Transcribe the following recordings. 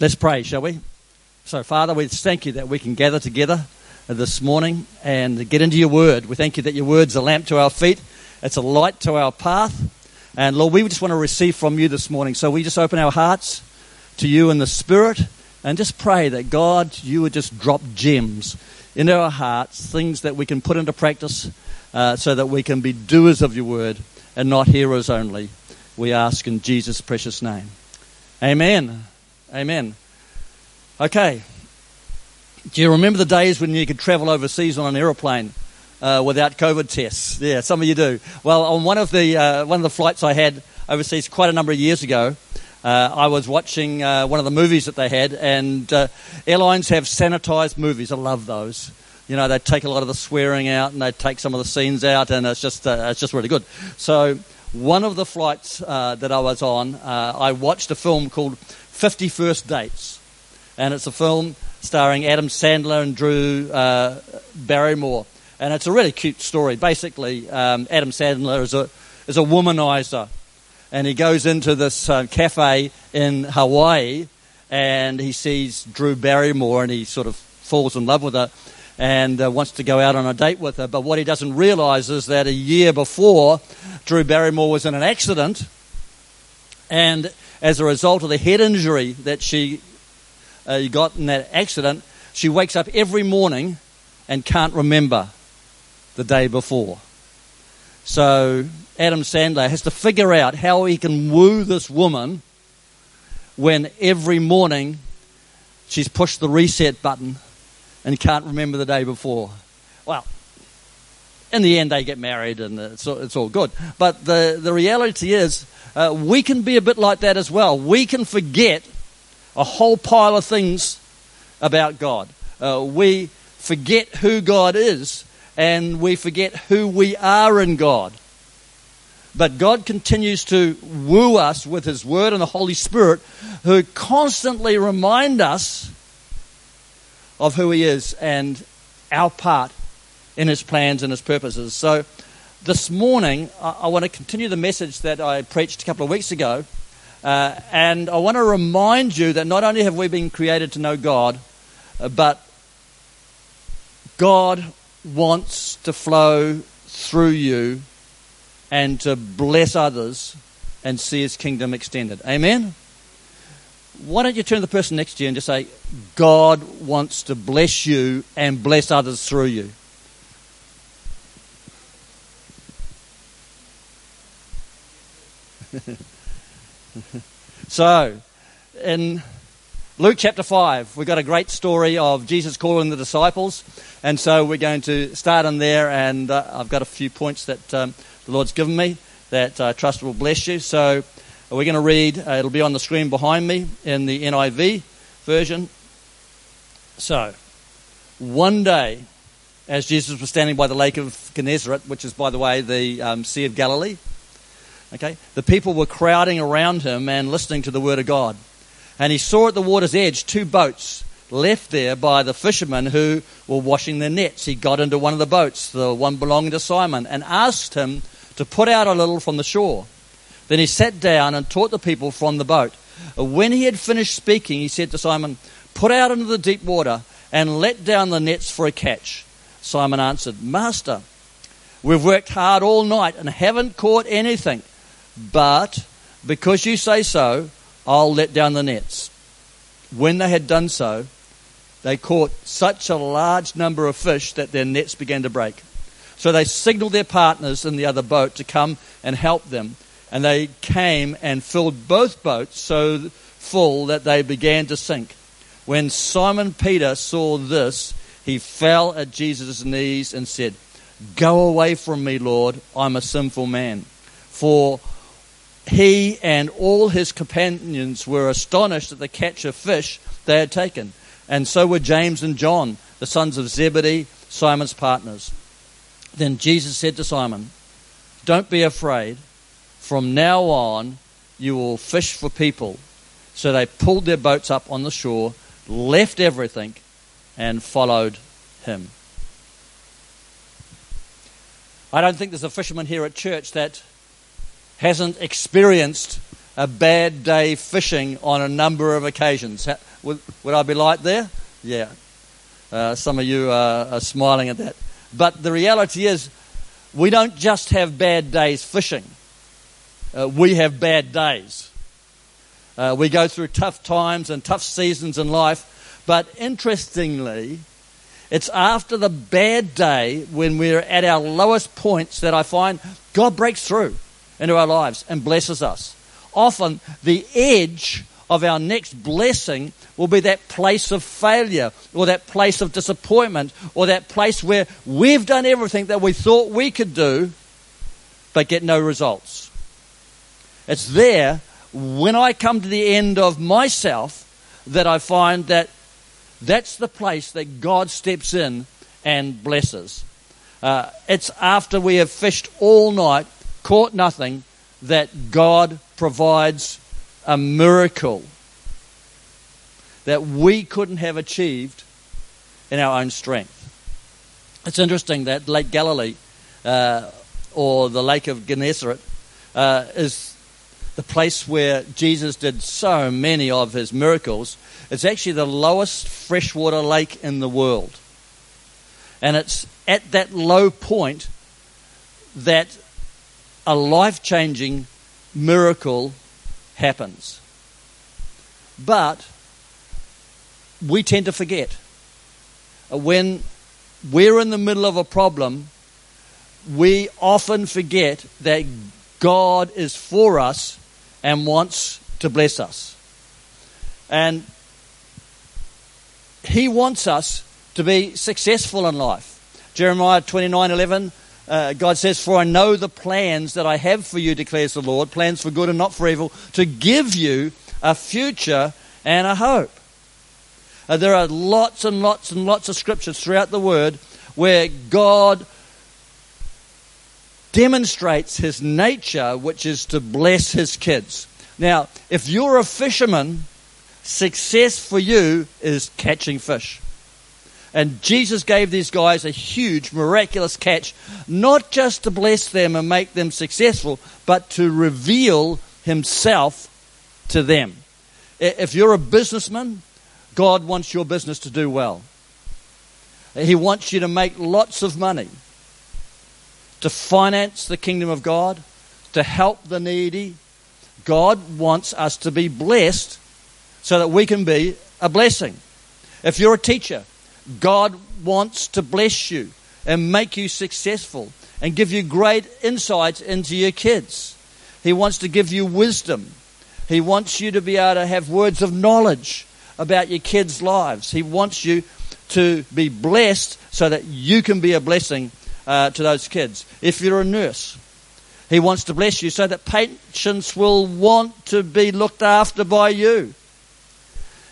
Let's pray, shall we? So, Father, we thank you that we can gather together this morning and get into your word. We thank you that your word's a lamp to our feet, it's a light to our path. And Lord, we just want to receive from you this morning. So we just open our hearts to you in the Spirit and just pray that God, you would just drop gems into our hearts, things that we can put into practice uh, so that we can be doers of your word and not hearers only. We ask in Jesus' precious name. Amen. Amen. Okay. Do you remember the days when you could travel overseas on an aeroplane uh, without COVID tests? Yeah, some of you do. Well, on one of the uh, one of the flights I had overseas quite a number of years ago, uh, I was watching uh, one of the movies that they had, and uh, airlines have sanitized movies. I love those. You know, they take a lot of the swearing out, and they take some of the scenes out, and it's just uh, it's just really good. So, one of the flights that I was on, I watched a film called 50 First Dates. And it's a film starring Adam Sandler and Drew uh, Barrymore. And it's a really cute story. Basically, um, Adam Sandler is a, is a womanizer. And he goes into this uh, cafe in Hawaii and he sees Drew Barrymore and he sort of falls in love with her and uh, wants to go out on a date with her. But what he doesn't realize is that a year before, Drew Barrymore was in an accident and as a result of the head injury that she uh, got in that accident, she wakes up every morning and can't remember the day before. So Adam Sandler has to figure out how he can woo this woman when every morning she's pushed the reset button and can't remember the day before. Well, in the end, they get married and it's, it's all good. But the, the reality is, uh, we can be a bit like that as well. We can forget a whole pile of things about God. Uh, we forget who God is and we forget who we are in God. But God continues to woo us with His Word and the Holy Spirit, who constantly remind us of who He is and our part in His plans and His purposes. So, this morning, I, I, want to continue the message that I preached a couple of weeks ago. Uh, and I want to remind you that not only have we been created to know God, uh, but God wants to flow through you and to bless others and see his kingdom extended. Amen? Why don't you turn to the person next to you and just say, God wants to bless you and bless others through you? so, in Luke chapter 5, we've got a great story of Jesus calling the disciples. And so we're going to start in there, and uh, I've got a few points that um, the Lord's given me that I trust will bless you. So we're going to read, uh, it'll be on the screen behind me in the NIV version. So, one day, as Jesus was standing by the lake of Gennesaret, which is, by the way, the um, Sea of Galilee, Okay? The people were crowding around him and listening to the word of God. And he saw at the water's edge two boats left there by the fishermen who were washing their nets. He got into one of the boats, the one belonging to Simon, and asked him to put out a little from the shore. Then he sat down and taught the people from the boat. When he had finished speaking, he said to Simon, Put out into the deep water and let down the nets for a catch. Simon answered, Master, we've worked hard all night and haven't caught anything. But because you say so, I'll let down the nets. When they had done so, they caught such a large number of fish that their nets began to break. So they signaled their partners in the other boat to come and help them. And they came and filled both boats so full that they began to sink. When Simon Peter saw this, he fell at Jesus' knees and said, Go away from me, Lord, I'm a sinful man. For he and all his companions were astonished at the catch of fish they had taken. And so were James and John, the sons of Zebedee, Simon's partners. Then Jesus said to Simon, Don't be afraid. From now on, you will fish for people. So they pulled their boats up on the shore, left everything, and followed him. I don't think there's a fisherman here at church that hasn't experienced a bad day fishing on a number of occasions. Would, would I be light there? Yeah. Uh, some of you are, are smiling at that. But the reality is, we don't just have bad days fishing, uh, we have bad days. Uh, we go through tough times and tough seasons in life. But interestingly, it's after the bad day when we're at our lowest points that I find God breaks through into our lives and blesses us. Often, the edge of our next blessing will be that place of failure or that place of disappointment or that place where we've done everything that we thought we could do but get no results. It's there when I come to the end of myself that I find that that's the place that God steps in and blesses. Uh, it's after we have fished all night, caught nothing, that God provides a miracle that we couldn't have achieved in our own strength. It's interesting that Lake Galilee, uh, or the Lake of Gennesaret, uh, is the place where Jesus did so many of his miracles, it's actually the lowest freshwater lake in the world. And it's at that low point that a life changing miracle happens. But we tend to forget. Uh, when we're in the middle of a problem, we often forget that God is for us and wants to bless us. And He wants us to be successful in life. Jeremiah 29 11, uh, God says, For I know the plans that I have for you, declares the Lord, plans for good and not for evil, to give you a future and a hope. Uh, there are lots and lots and lots of scriptures throughout the Word where God demonstrates his nature, which is to bless his kids. Now, if you're a fisherman, success for you is catching fish. And Jesus gave these guys a huge, miraculous catch, not just to bless them and make them successful, but to reveal himself to them. If you're a businessman, God wants your business to do well. He wants you to make lots of money to finance the kingdom of God, to help the needy. God wants us to be blessed so that we can be a blessing. If you're a teacher, God wants to bless you and make you successful and give you great insights into your kids. He wants to give you wisdom. He wants you to be able to have words of knowledge about your kids' lives. He wants you to be blessed so that you can be a blessing uh, to those kids. If you're a nurse, He wants to bless you so that patients will want to be looked after by you.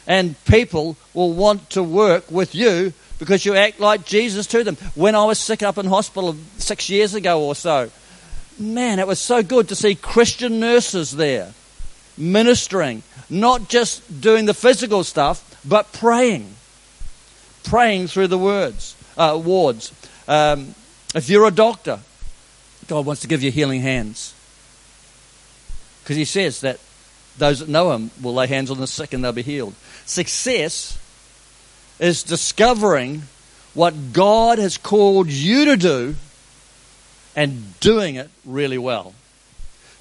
And people will want to work with you because you act like Jesus to them. When I was sick up in hospital six years ago or so, man, it was so good to see Christian nurses there ministering, not just doing the physical stuff, but praying, praying through the words, uh, wards. Um, if you're a doctor, God wants to give you healing hands. Because He says that those that know Him will lay hands on the sick and they'll be healed. Success is discovering what God has called you to do and doing it really well.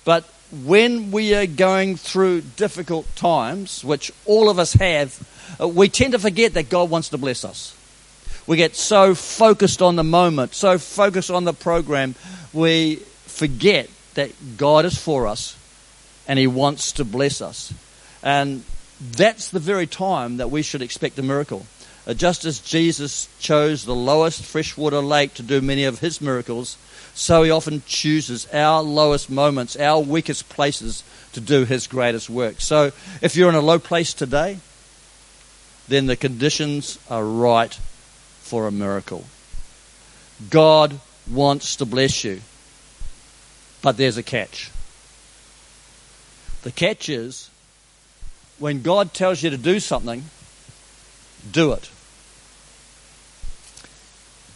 But when we are going through difficult times, which all of us have, uh, we tend to forget that God wants to bless us. We get so focused on the moment, so focused on the program, we forget that God is for us and He wants to bless us. And that's the very time that we should expect a miracle. Uh, just as Jesus chose the lowest freshwater lake to do many of his miracles, so he often chooses our lowest moments, our weakest places to do his greatest work. So if you're in a low place today, then the conditions are right for a miracle. God wants to bless you. But there's a catch. The catch is when God tells you to do something, do it.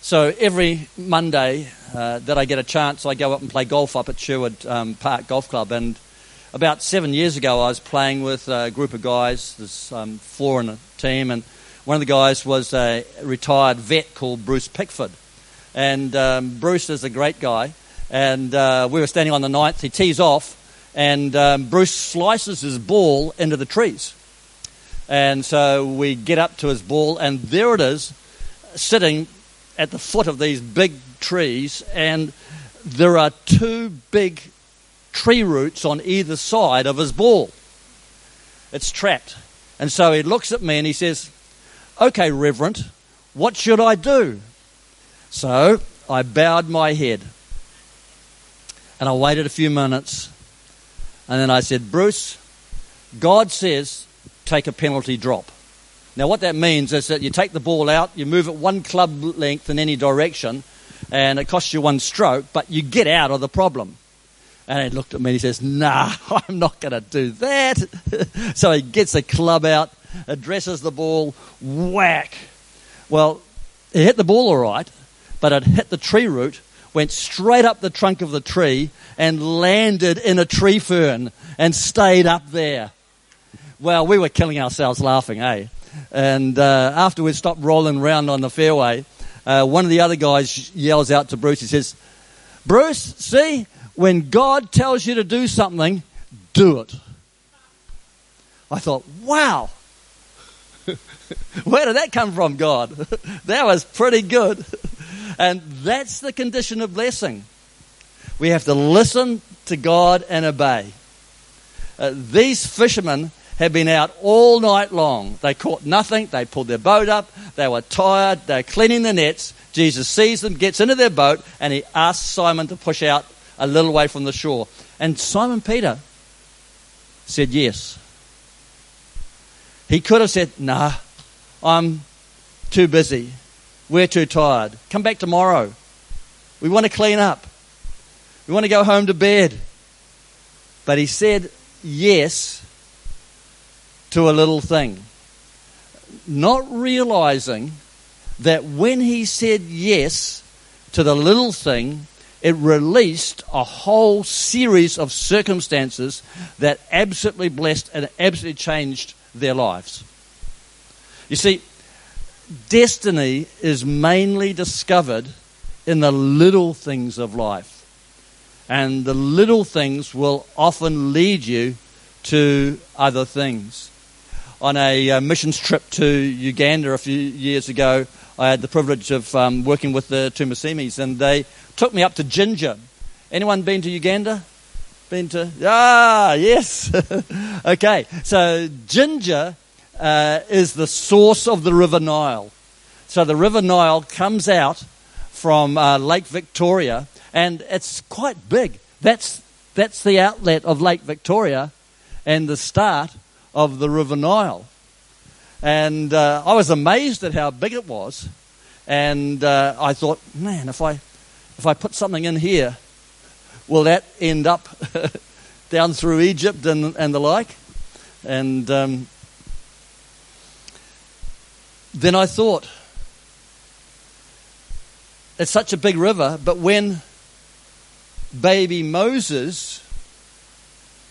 So every Monday uh, that I get a chance, I go up and play golf up at Sherwood um, Park Golf Club. And about seven years ago, I was playing with a group of guys. There's um, four in a team, and one of the guys was a retired vet called Bruce Pickford. And um, Bruce is a great guy. And uh, we were standing on the ninth. He tees off, and um, Bruce slices his ball into the trees. And so we get up to his ball, and there it is, sitting at the foot of these big trees. And there are two big tree roots on either side of his ball. It's trapped. And so he looks at me and he says, Okay, Reverend, what should I do? So I bowed my head and I waited a few minutes and then I said, Bruce, God says take a penalty drop. Now, what that means is that you take the ball out, you move it one club length in any direction, and it costs you one stroke, but you get out of the problem. And he looked at me and he says, Nah, I'm not going to do that. so he gets the club out, addresses the ball, whack. Well, he hit the ball all right, but it hit the tree root, went straight up the trunk of the tree, and landed in a tree fern and stayed up there. Well, we were killing ourselves laughing, eh? And uh, after we stopped rolling around on the fairway, uh, one of the other guys yells out to Bruce, he says, Bruce, see, when God tells you to do something, do it. I thought, wow. Where did that come from, God? that was pretty good. And that's the condition of blessing. We have to listen to God and obey. Uh, these fishermen had been out all night long. They caught nothing. They pulled their boat up. They were tired. They're cleaning the nets. Jesus sees them, gets into their boat, and he asks Simon to push out a little way from the shore. And Simon Peter said yes. He could have said, Nah, I'm too busy. We're too tired. Come back tomorrow. We want to clean up. We want to go home to bed. But he said yes to a little thing, not realizing that when he said yes to the little thing, it released a whole series of circumstances that absolutely blessed and absolutely changed their lives. You see, destiny is mainly discovered in the little things of life. And the little things will often lead you to other things. On a uh, missions trip to Uganda a few years ago, I had the privilege of um, working with the Tumasimis, and they took me up to Jinja. Anyone been to Uganda? Been to? Ah, yes. okay, so Jinja uh, is the source of the River Nile. So the River Nile comes out from uh, Lake Victoria, and it's quite big. That's that's the outlet of Lake Victoria, and the start of the River Nile. And uh, I was amazed at how big it was, and uh, I thought, man, if I if I put something in here, will that end up down through Egypt and, and the like? And um, then I thought, it's such a big river, but when baby Moses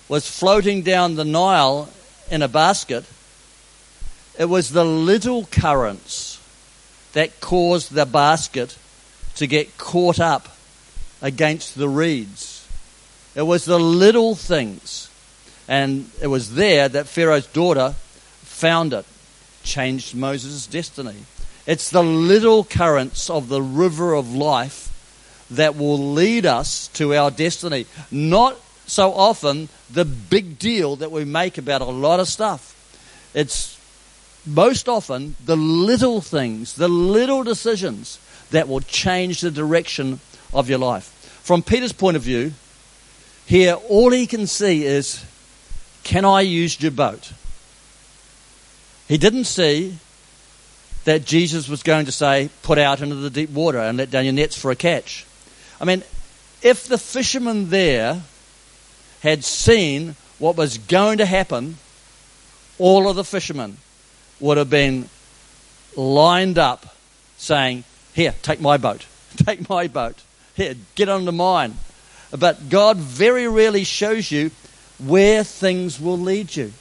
was floating down the Nile in a basket, it was the little currents that caused the basket to get caught up against the reeds. It was the little things. And it was there that Pharaoh's daughter found it, changed Moses' destiny. It's the little currents of the river of life that will lead us to our destiny. Not so often the big deal that we make about a lot of stuff. It's most often the little things, the little decisions that will change the direction of your life. From Peter's point of view, here all he can see is can I use your boat? He didn't see that Jesus was going to say, put out into the deep water and let down your nets for a catch. I mean, if the fishermen there had seen what was going to happen, all of the fishermen would have been lined up saying, Here, take my boat. Take my boat. Here, get onto mine. But God very rarely shows you where things will lead you.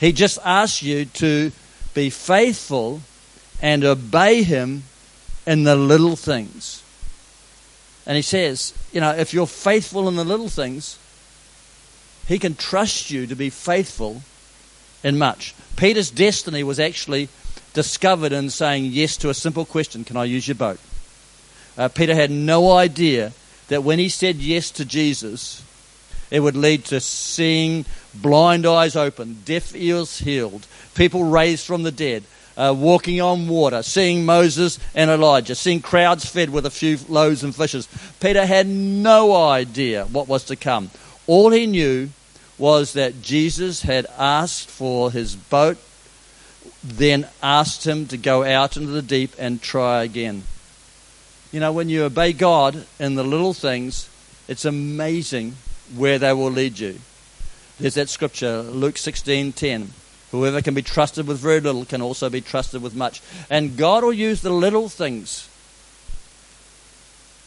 He just asks you to be faithful and obey Him in the little things. And He says, you know, if you're faithful in the little things, He can trust you to be faithful in much. Peter's destiny was actually discovered in saying yes to a simple question Can I use your boat? Uh, Peter had no idea that when he said yes to Jesus, it would lead to seeing blind eyes open, deaf ears healed, people raised from the dead, uh, walking on water, seeing Moses and Elijah, seeing crowds fed with a few loaves and fishes. Peter had no idea what was to come. All he knew was that Jesus had asked for his boat, then asked him to go out into the deep and try again. You know, when you obey God in the little things, it's amazing where they will lead you. There's that scripture, Luke 16:10. Whoever can be trusted with very little can also be trusted with much. And God will use the little things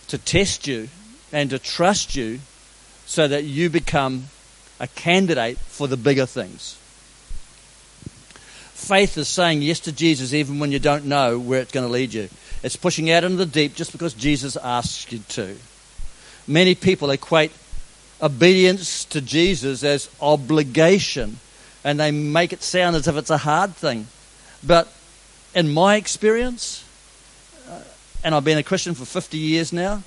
to test you and to trust you so that you become a candidate for the bigger things. Faith is saying yes to Jesus even when you don't know where it's going to lead you. It's pushing out into the deep just because Jesus asks you to. Many people equate obedience to Jesus as obligation, and they make it sound as if it's a hard thing. But in my experience, uh, and I've been a Christian for 50 years now,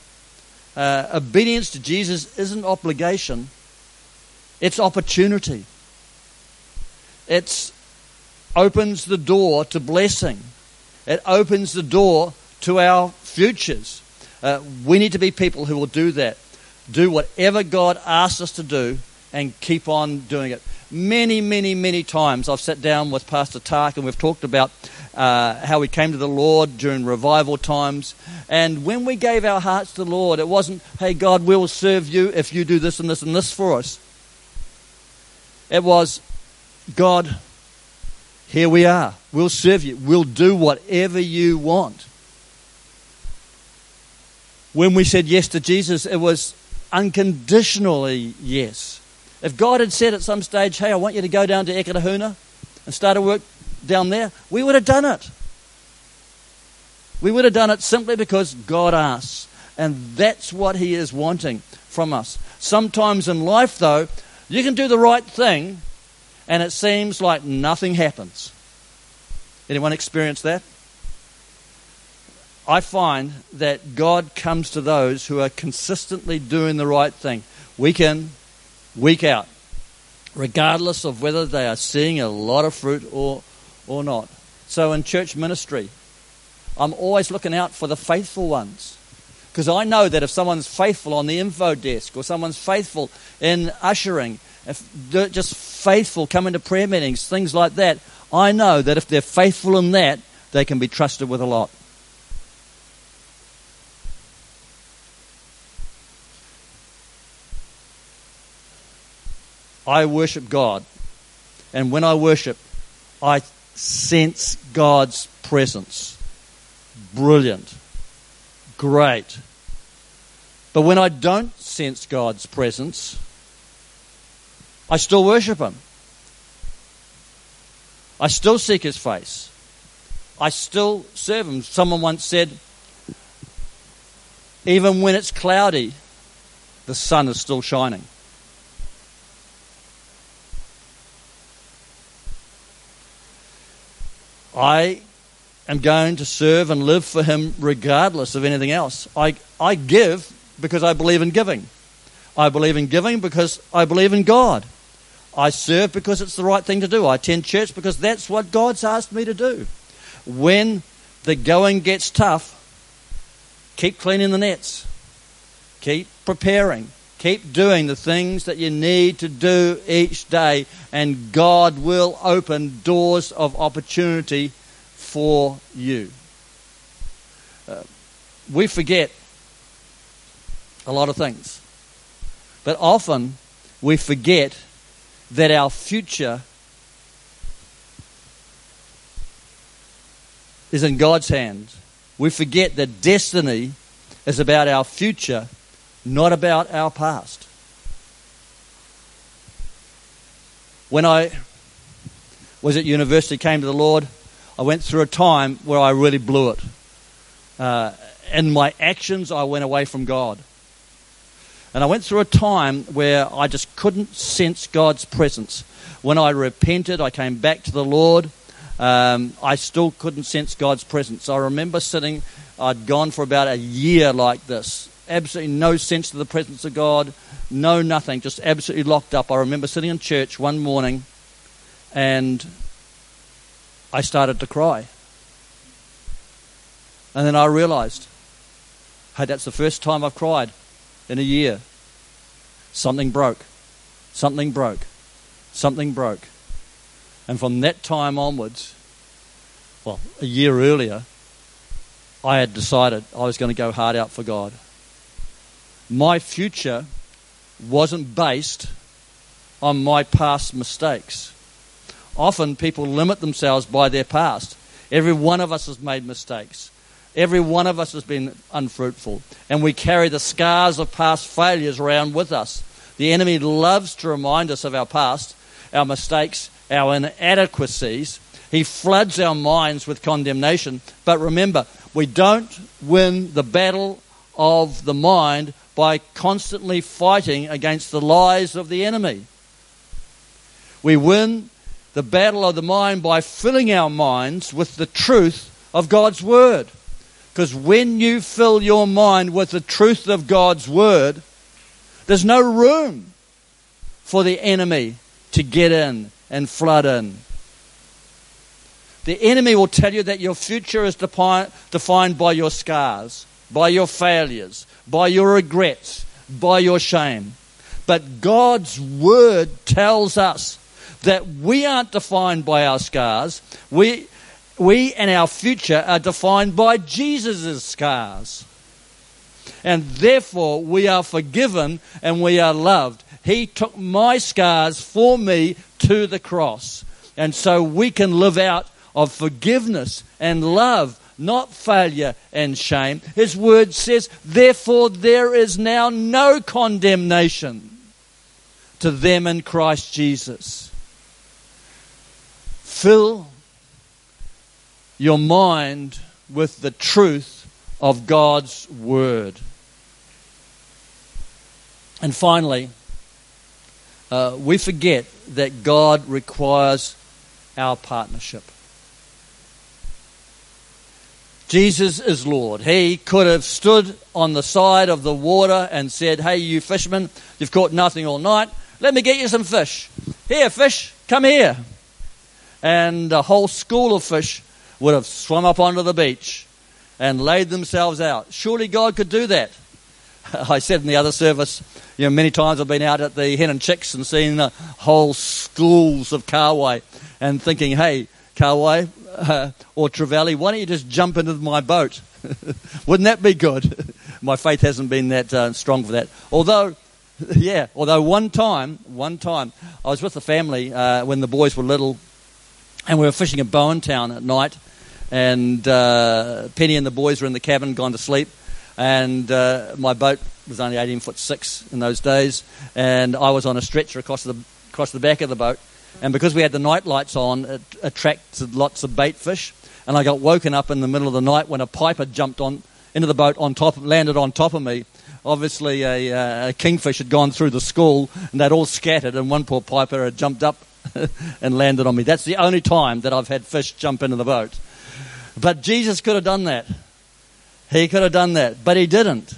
uh, obedience to Jesus isn't obligation, it's opportunity. It opens the door to blessing. It opens the door to our futures. Uh, we need to be people who will do that do whatever God asks us to do and keep on doing it. Many, many, many times I've sat down with Pastor Tark and we've talked about uh, how we came to the Lord during revival times. And when we gave our hearts to the Lord, it wasn't, hey, God, we'll serve you if you do this and this and this for us. It was, God, here we are. We'll serve you. We'll do whatever you want. When we said yes to Jesus, it was unconditionally yes. If God had said at some stage, hey, I want you to go down to Eketahuna and start a work down there, we would have done it. We would have done it simply because God asks. And that's what He is wanting from us. Sometimes in life, though, you can do the right thing and it seems like nothing happens. Anyone experience that? I find that God comes to those who are consistently doing the right thing, week in, week out, regardless of whether they are seeing a lot of fruit or, or not. So in church ministry, I'm always looking out for the faithful ones. Because I know that if someone's faithful on the info desk or someone's faithful in ushering, if they're just faithful coming to prayer meetings, things like that, I know that if they're faithful in that, they can be trusted with a lot. I worship God. And when I worship, I sense God's presence. Brilliant. Great. But when I don't sense God's presence, I still worship Him. I still seek His face. I still serve Him. Someone once said, even when it's cloudy, the sun is still shining. I am going to serve and live for Him regardless of anything else. I, I give because I believe in giving. I believe in giving because I believe in God. I serve because it's the right thing to do. I attend church because that's what God's asked me to do. When the going gets tough, keep cleaning the nets, keep preparing, keep doing the things that you need to do each day, and God will open doors of opportunity for you. Uh, we forget a lot of things, but often we forget that our future is in God's hands. We forget that destiny is about our future, not about our past. When I was at university, came to the Lord, I went through a time where I really blew it. Uh, in my actions, I went away from God. And I went through a time where I just couldn't sense God's presence. When I repented, I came back to the Lord. Um, I still couldn't sense God's presence. I remember sitting, I'd gone for about a year like this. Absolutely no sense of the presence of God, no nothing, just absolutely locked up. I remember sitting in church one morning and I started to cry. And then I realized, hey, that's the first time I've cried in a year. Something broke. Something broke. Something broke. And from that time onwards, well, a year earlier, I had decided I was going to go hard out for God. My future wasn't based on my past mistakes. Often people limit themselves by their past. Every one of us has made mistakes. Every one of us has been unfruitful. And we carry the scars of past failures around with us. The enemy loves to remind us of our past, our mistakes, our inadequacies. He floods our minds with condemnation. But remember, we don't win the battle of the mind by constantly fighting against the lies of the enemy. We win the battle of the mind by filling our minds with the truth of God's Word. Because when you fill your mind with the truth of God's Word, there's no room for the enemy to get in and flood in. The enemy will tell you that your future is defined by your scars, by your failures, by your regrets, by your shame. But God's word tells us that we aren't defined by our scars. We, we and our future are defined by Jesus' scars. And therefore, we are forgiven and we are loved. He took my scars for me to the cross. And so we can live out of forgiveness and love, not failure and shame. His word says, Therefore, there is now no condemnation to them in Christ Jesus. Fill your mind with the truth of God's word. And finally, uh, we forget that God requires our partnership. Jesus is Lord. He could have stood on the side of the water and said, Hey, you fishermen, you've caught nothing all night. Let me get you some fish. Here, fish, come here. And a whole school of fish would have swum up onto the beach and laid themselves out. Surely God could do that. I said in the other service, you know, many times I've been out at the Hen and Chicks and seen whole schools of kahawai and thinking, hey, kahawai uh, or trevally, why don't you just jump into my boat? Wouldn't that be good? my faith hasn't been that uh, strong for that. Although, yeah, although one time, one time, I was with the family uh, when the boys were little and we were fishing at Bowentown at night and uh, Penny and the boys were in the cabin, gone to sleep and uh, my boat was only 18 foot 6 in those days, and I was on a stretcher across the, across the back of the boat. And because we had the night lights on, it attracted lots of bait fish. And I got woken up in the middle of the night when a piper jumped on into the boat on top, landed on top of me. Obviously, a, uh, a kingfish had gone through the school, and they'd all scattered, and one poor piper had jumped up and landed on me. That's the only time that I've had fish jump into the boat. But Jesus could have done that. He could have done that, but he didn't.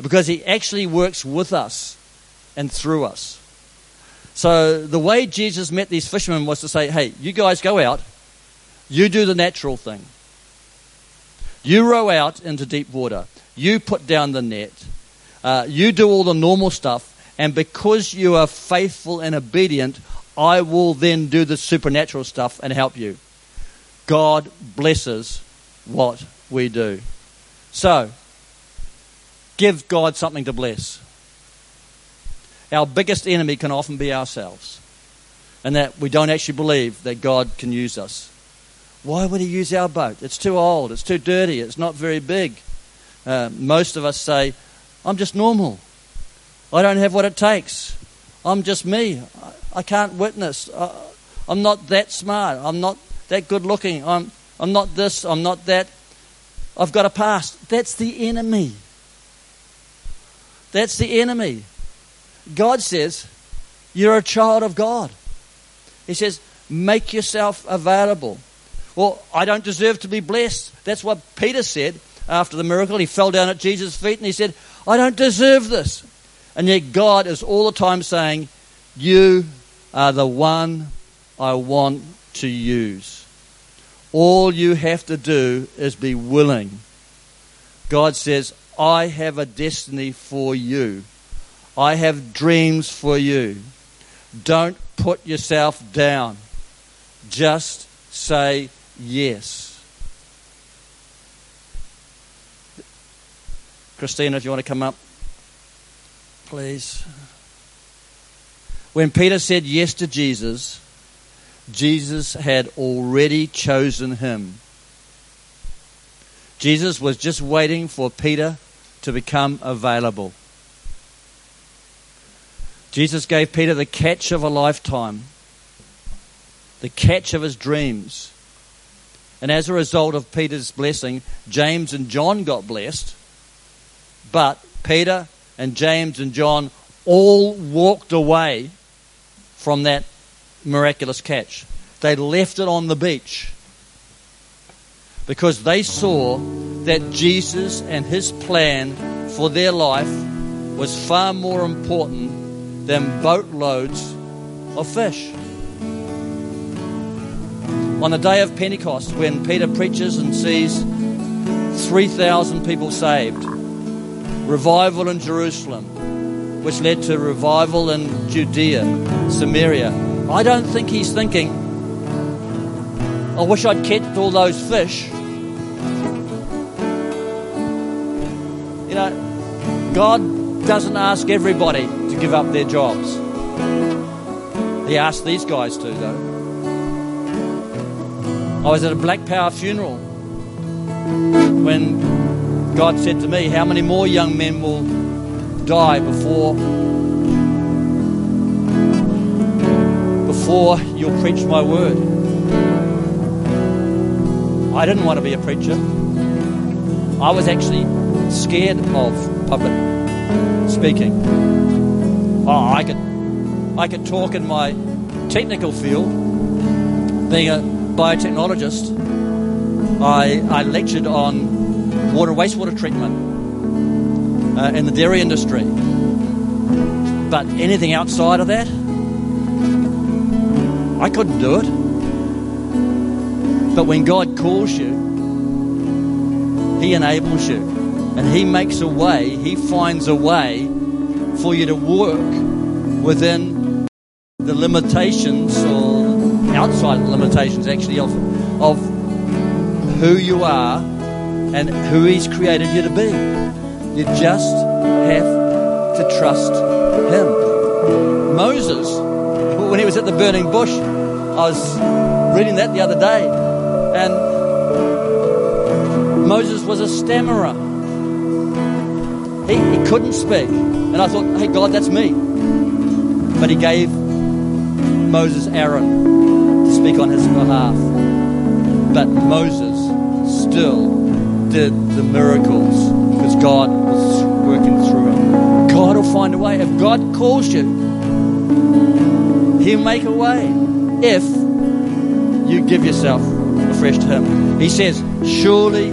Because he actually works with us and through us. So the way Jesus met these fishermen was to say, hey, you guys go out, you do the natural thing. You row out into deep water, you put down the net, uh, you do all the normal stuff, and because you are faithful and obedient, I will then do the supernatural stuff and help you. God blesses what we do. So, give God something to bless. Our biggest enemy can often be ourselves, and that we don't actually believe that God can use us. Why would He use our boat? It's too old, it's too dirty, it's not very big. Uh, most of us say, I'm just normal. I don't have what it takes. I'm just me. I can't witness. I'm not that smart. I'm not that good looking. I'm, I'm not this. I'm not that. I've got a past. That's the enemy. That's the enemy. God says, You're a child of God. He says, Make yourself available. Well, I don't deserve to be blessed. That's what Peter said after the miracle. He fell down at Jesus' feet and he said, I don't deserve this. And yet God is all the time saying, You are the one I want to use. All you have to do is be willing. God says, I have a destiny for you. I have dreams for you. Don't put yourself down. Just say yes. Christina, if you want to come up, please. When Peter said yes to Jesus, Jesus had already chosen him. Jesus was just waiting for Peter to become available. Jesus gave Peter the catch of a lifetime, the catch of his dreams. And as a result of Peter's blessing, James and John got blessed. But Peter and James and John all walked away from that miraculous catch. They left it on the beach because they saw that Jesus and his plan for their life was far more important than boatloads of fish. On the day of Pentecost, when Peter preaches and sees 3,000 people saved, revival in Jerusalem, which led to revival in Judea, Samaria, I don't think he's thinking, I wish I'd kept all those fish. You know, God doesn't ask everybody to give up their jobs. He asked these guys to, though. I was at a Black Power funeral when God said to me, How many more young men will die before before you'll preach my word. I didn't want to be a preacher. I was actually scared of public speaking. Oh, I could, I could talk in my technical field, being a biotechnologist. I, I lectured on water wastewater treatment uh, in the dairy industry. But anything outside of that, I couldn't do it. But when God calls you, He enables you. And He makes a way, He finds a way for you to work within the limitations or outside limitations actually of, of who you are and who He's created you to be. You just have to trust Him. Moses when he was at the burning bush. I was reading that the other day, and Moses was a stammerer. He, he couldn't speak. And I thought, hey, God, that's me. But he gave Moses Aaron to speak on his behalf. But Moses still did the miracles because God was working through him. God will find a way. If God calls you, He'll make a way if you give yourself afresh to Him. He says, Surely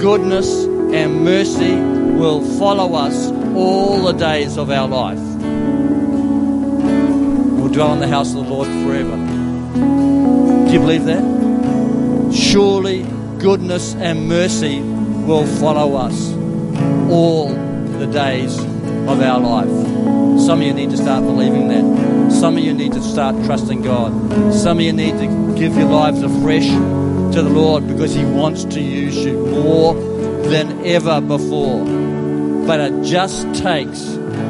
goodness and mercy will follow us all the days of our life. We'll dwell in the house of the Lord forever. Do you believe that? Surely goodness and mercy will follow us all the days of our life. Some of you need to start believing that. Some of you need to start trusting God. Some of you need to give your lives afresh to the Lord because He wants to use you more than ever before. But it just takes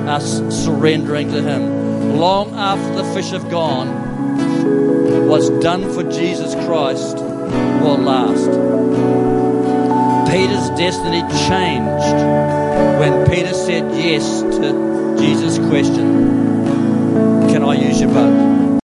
us surrendering to Him. Long after the fish have gone, what's done for Jesus Christ will last. Peter's destiny changed when Peter said yes to Jesus' question Can I use your boat.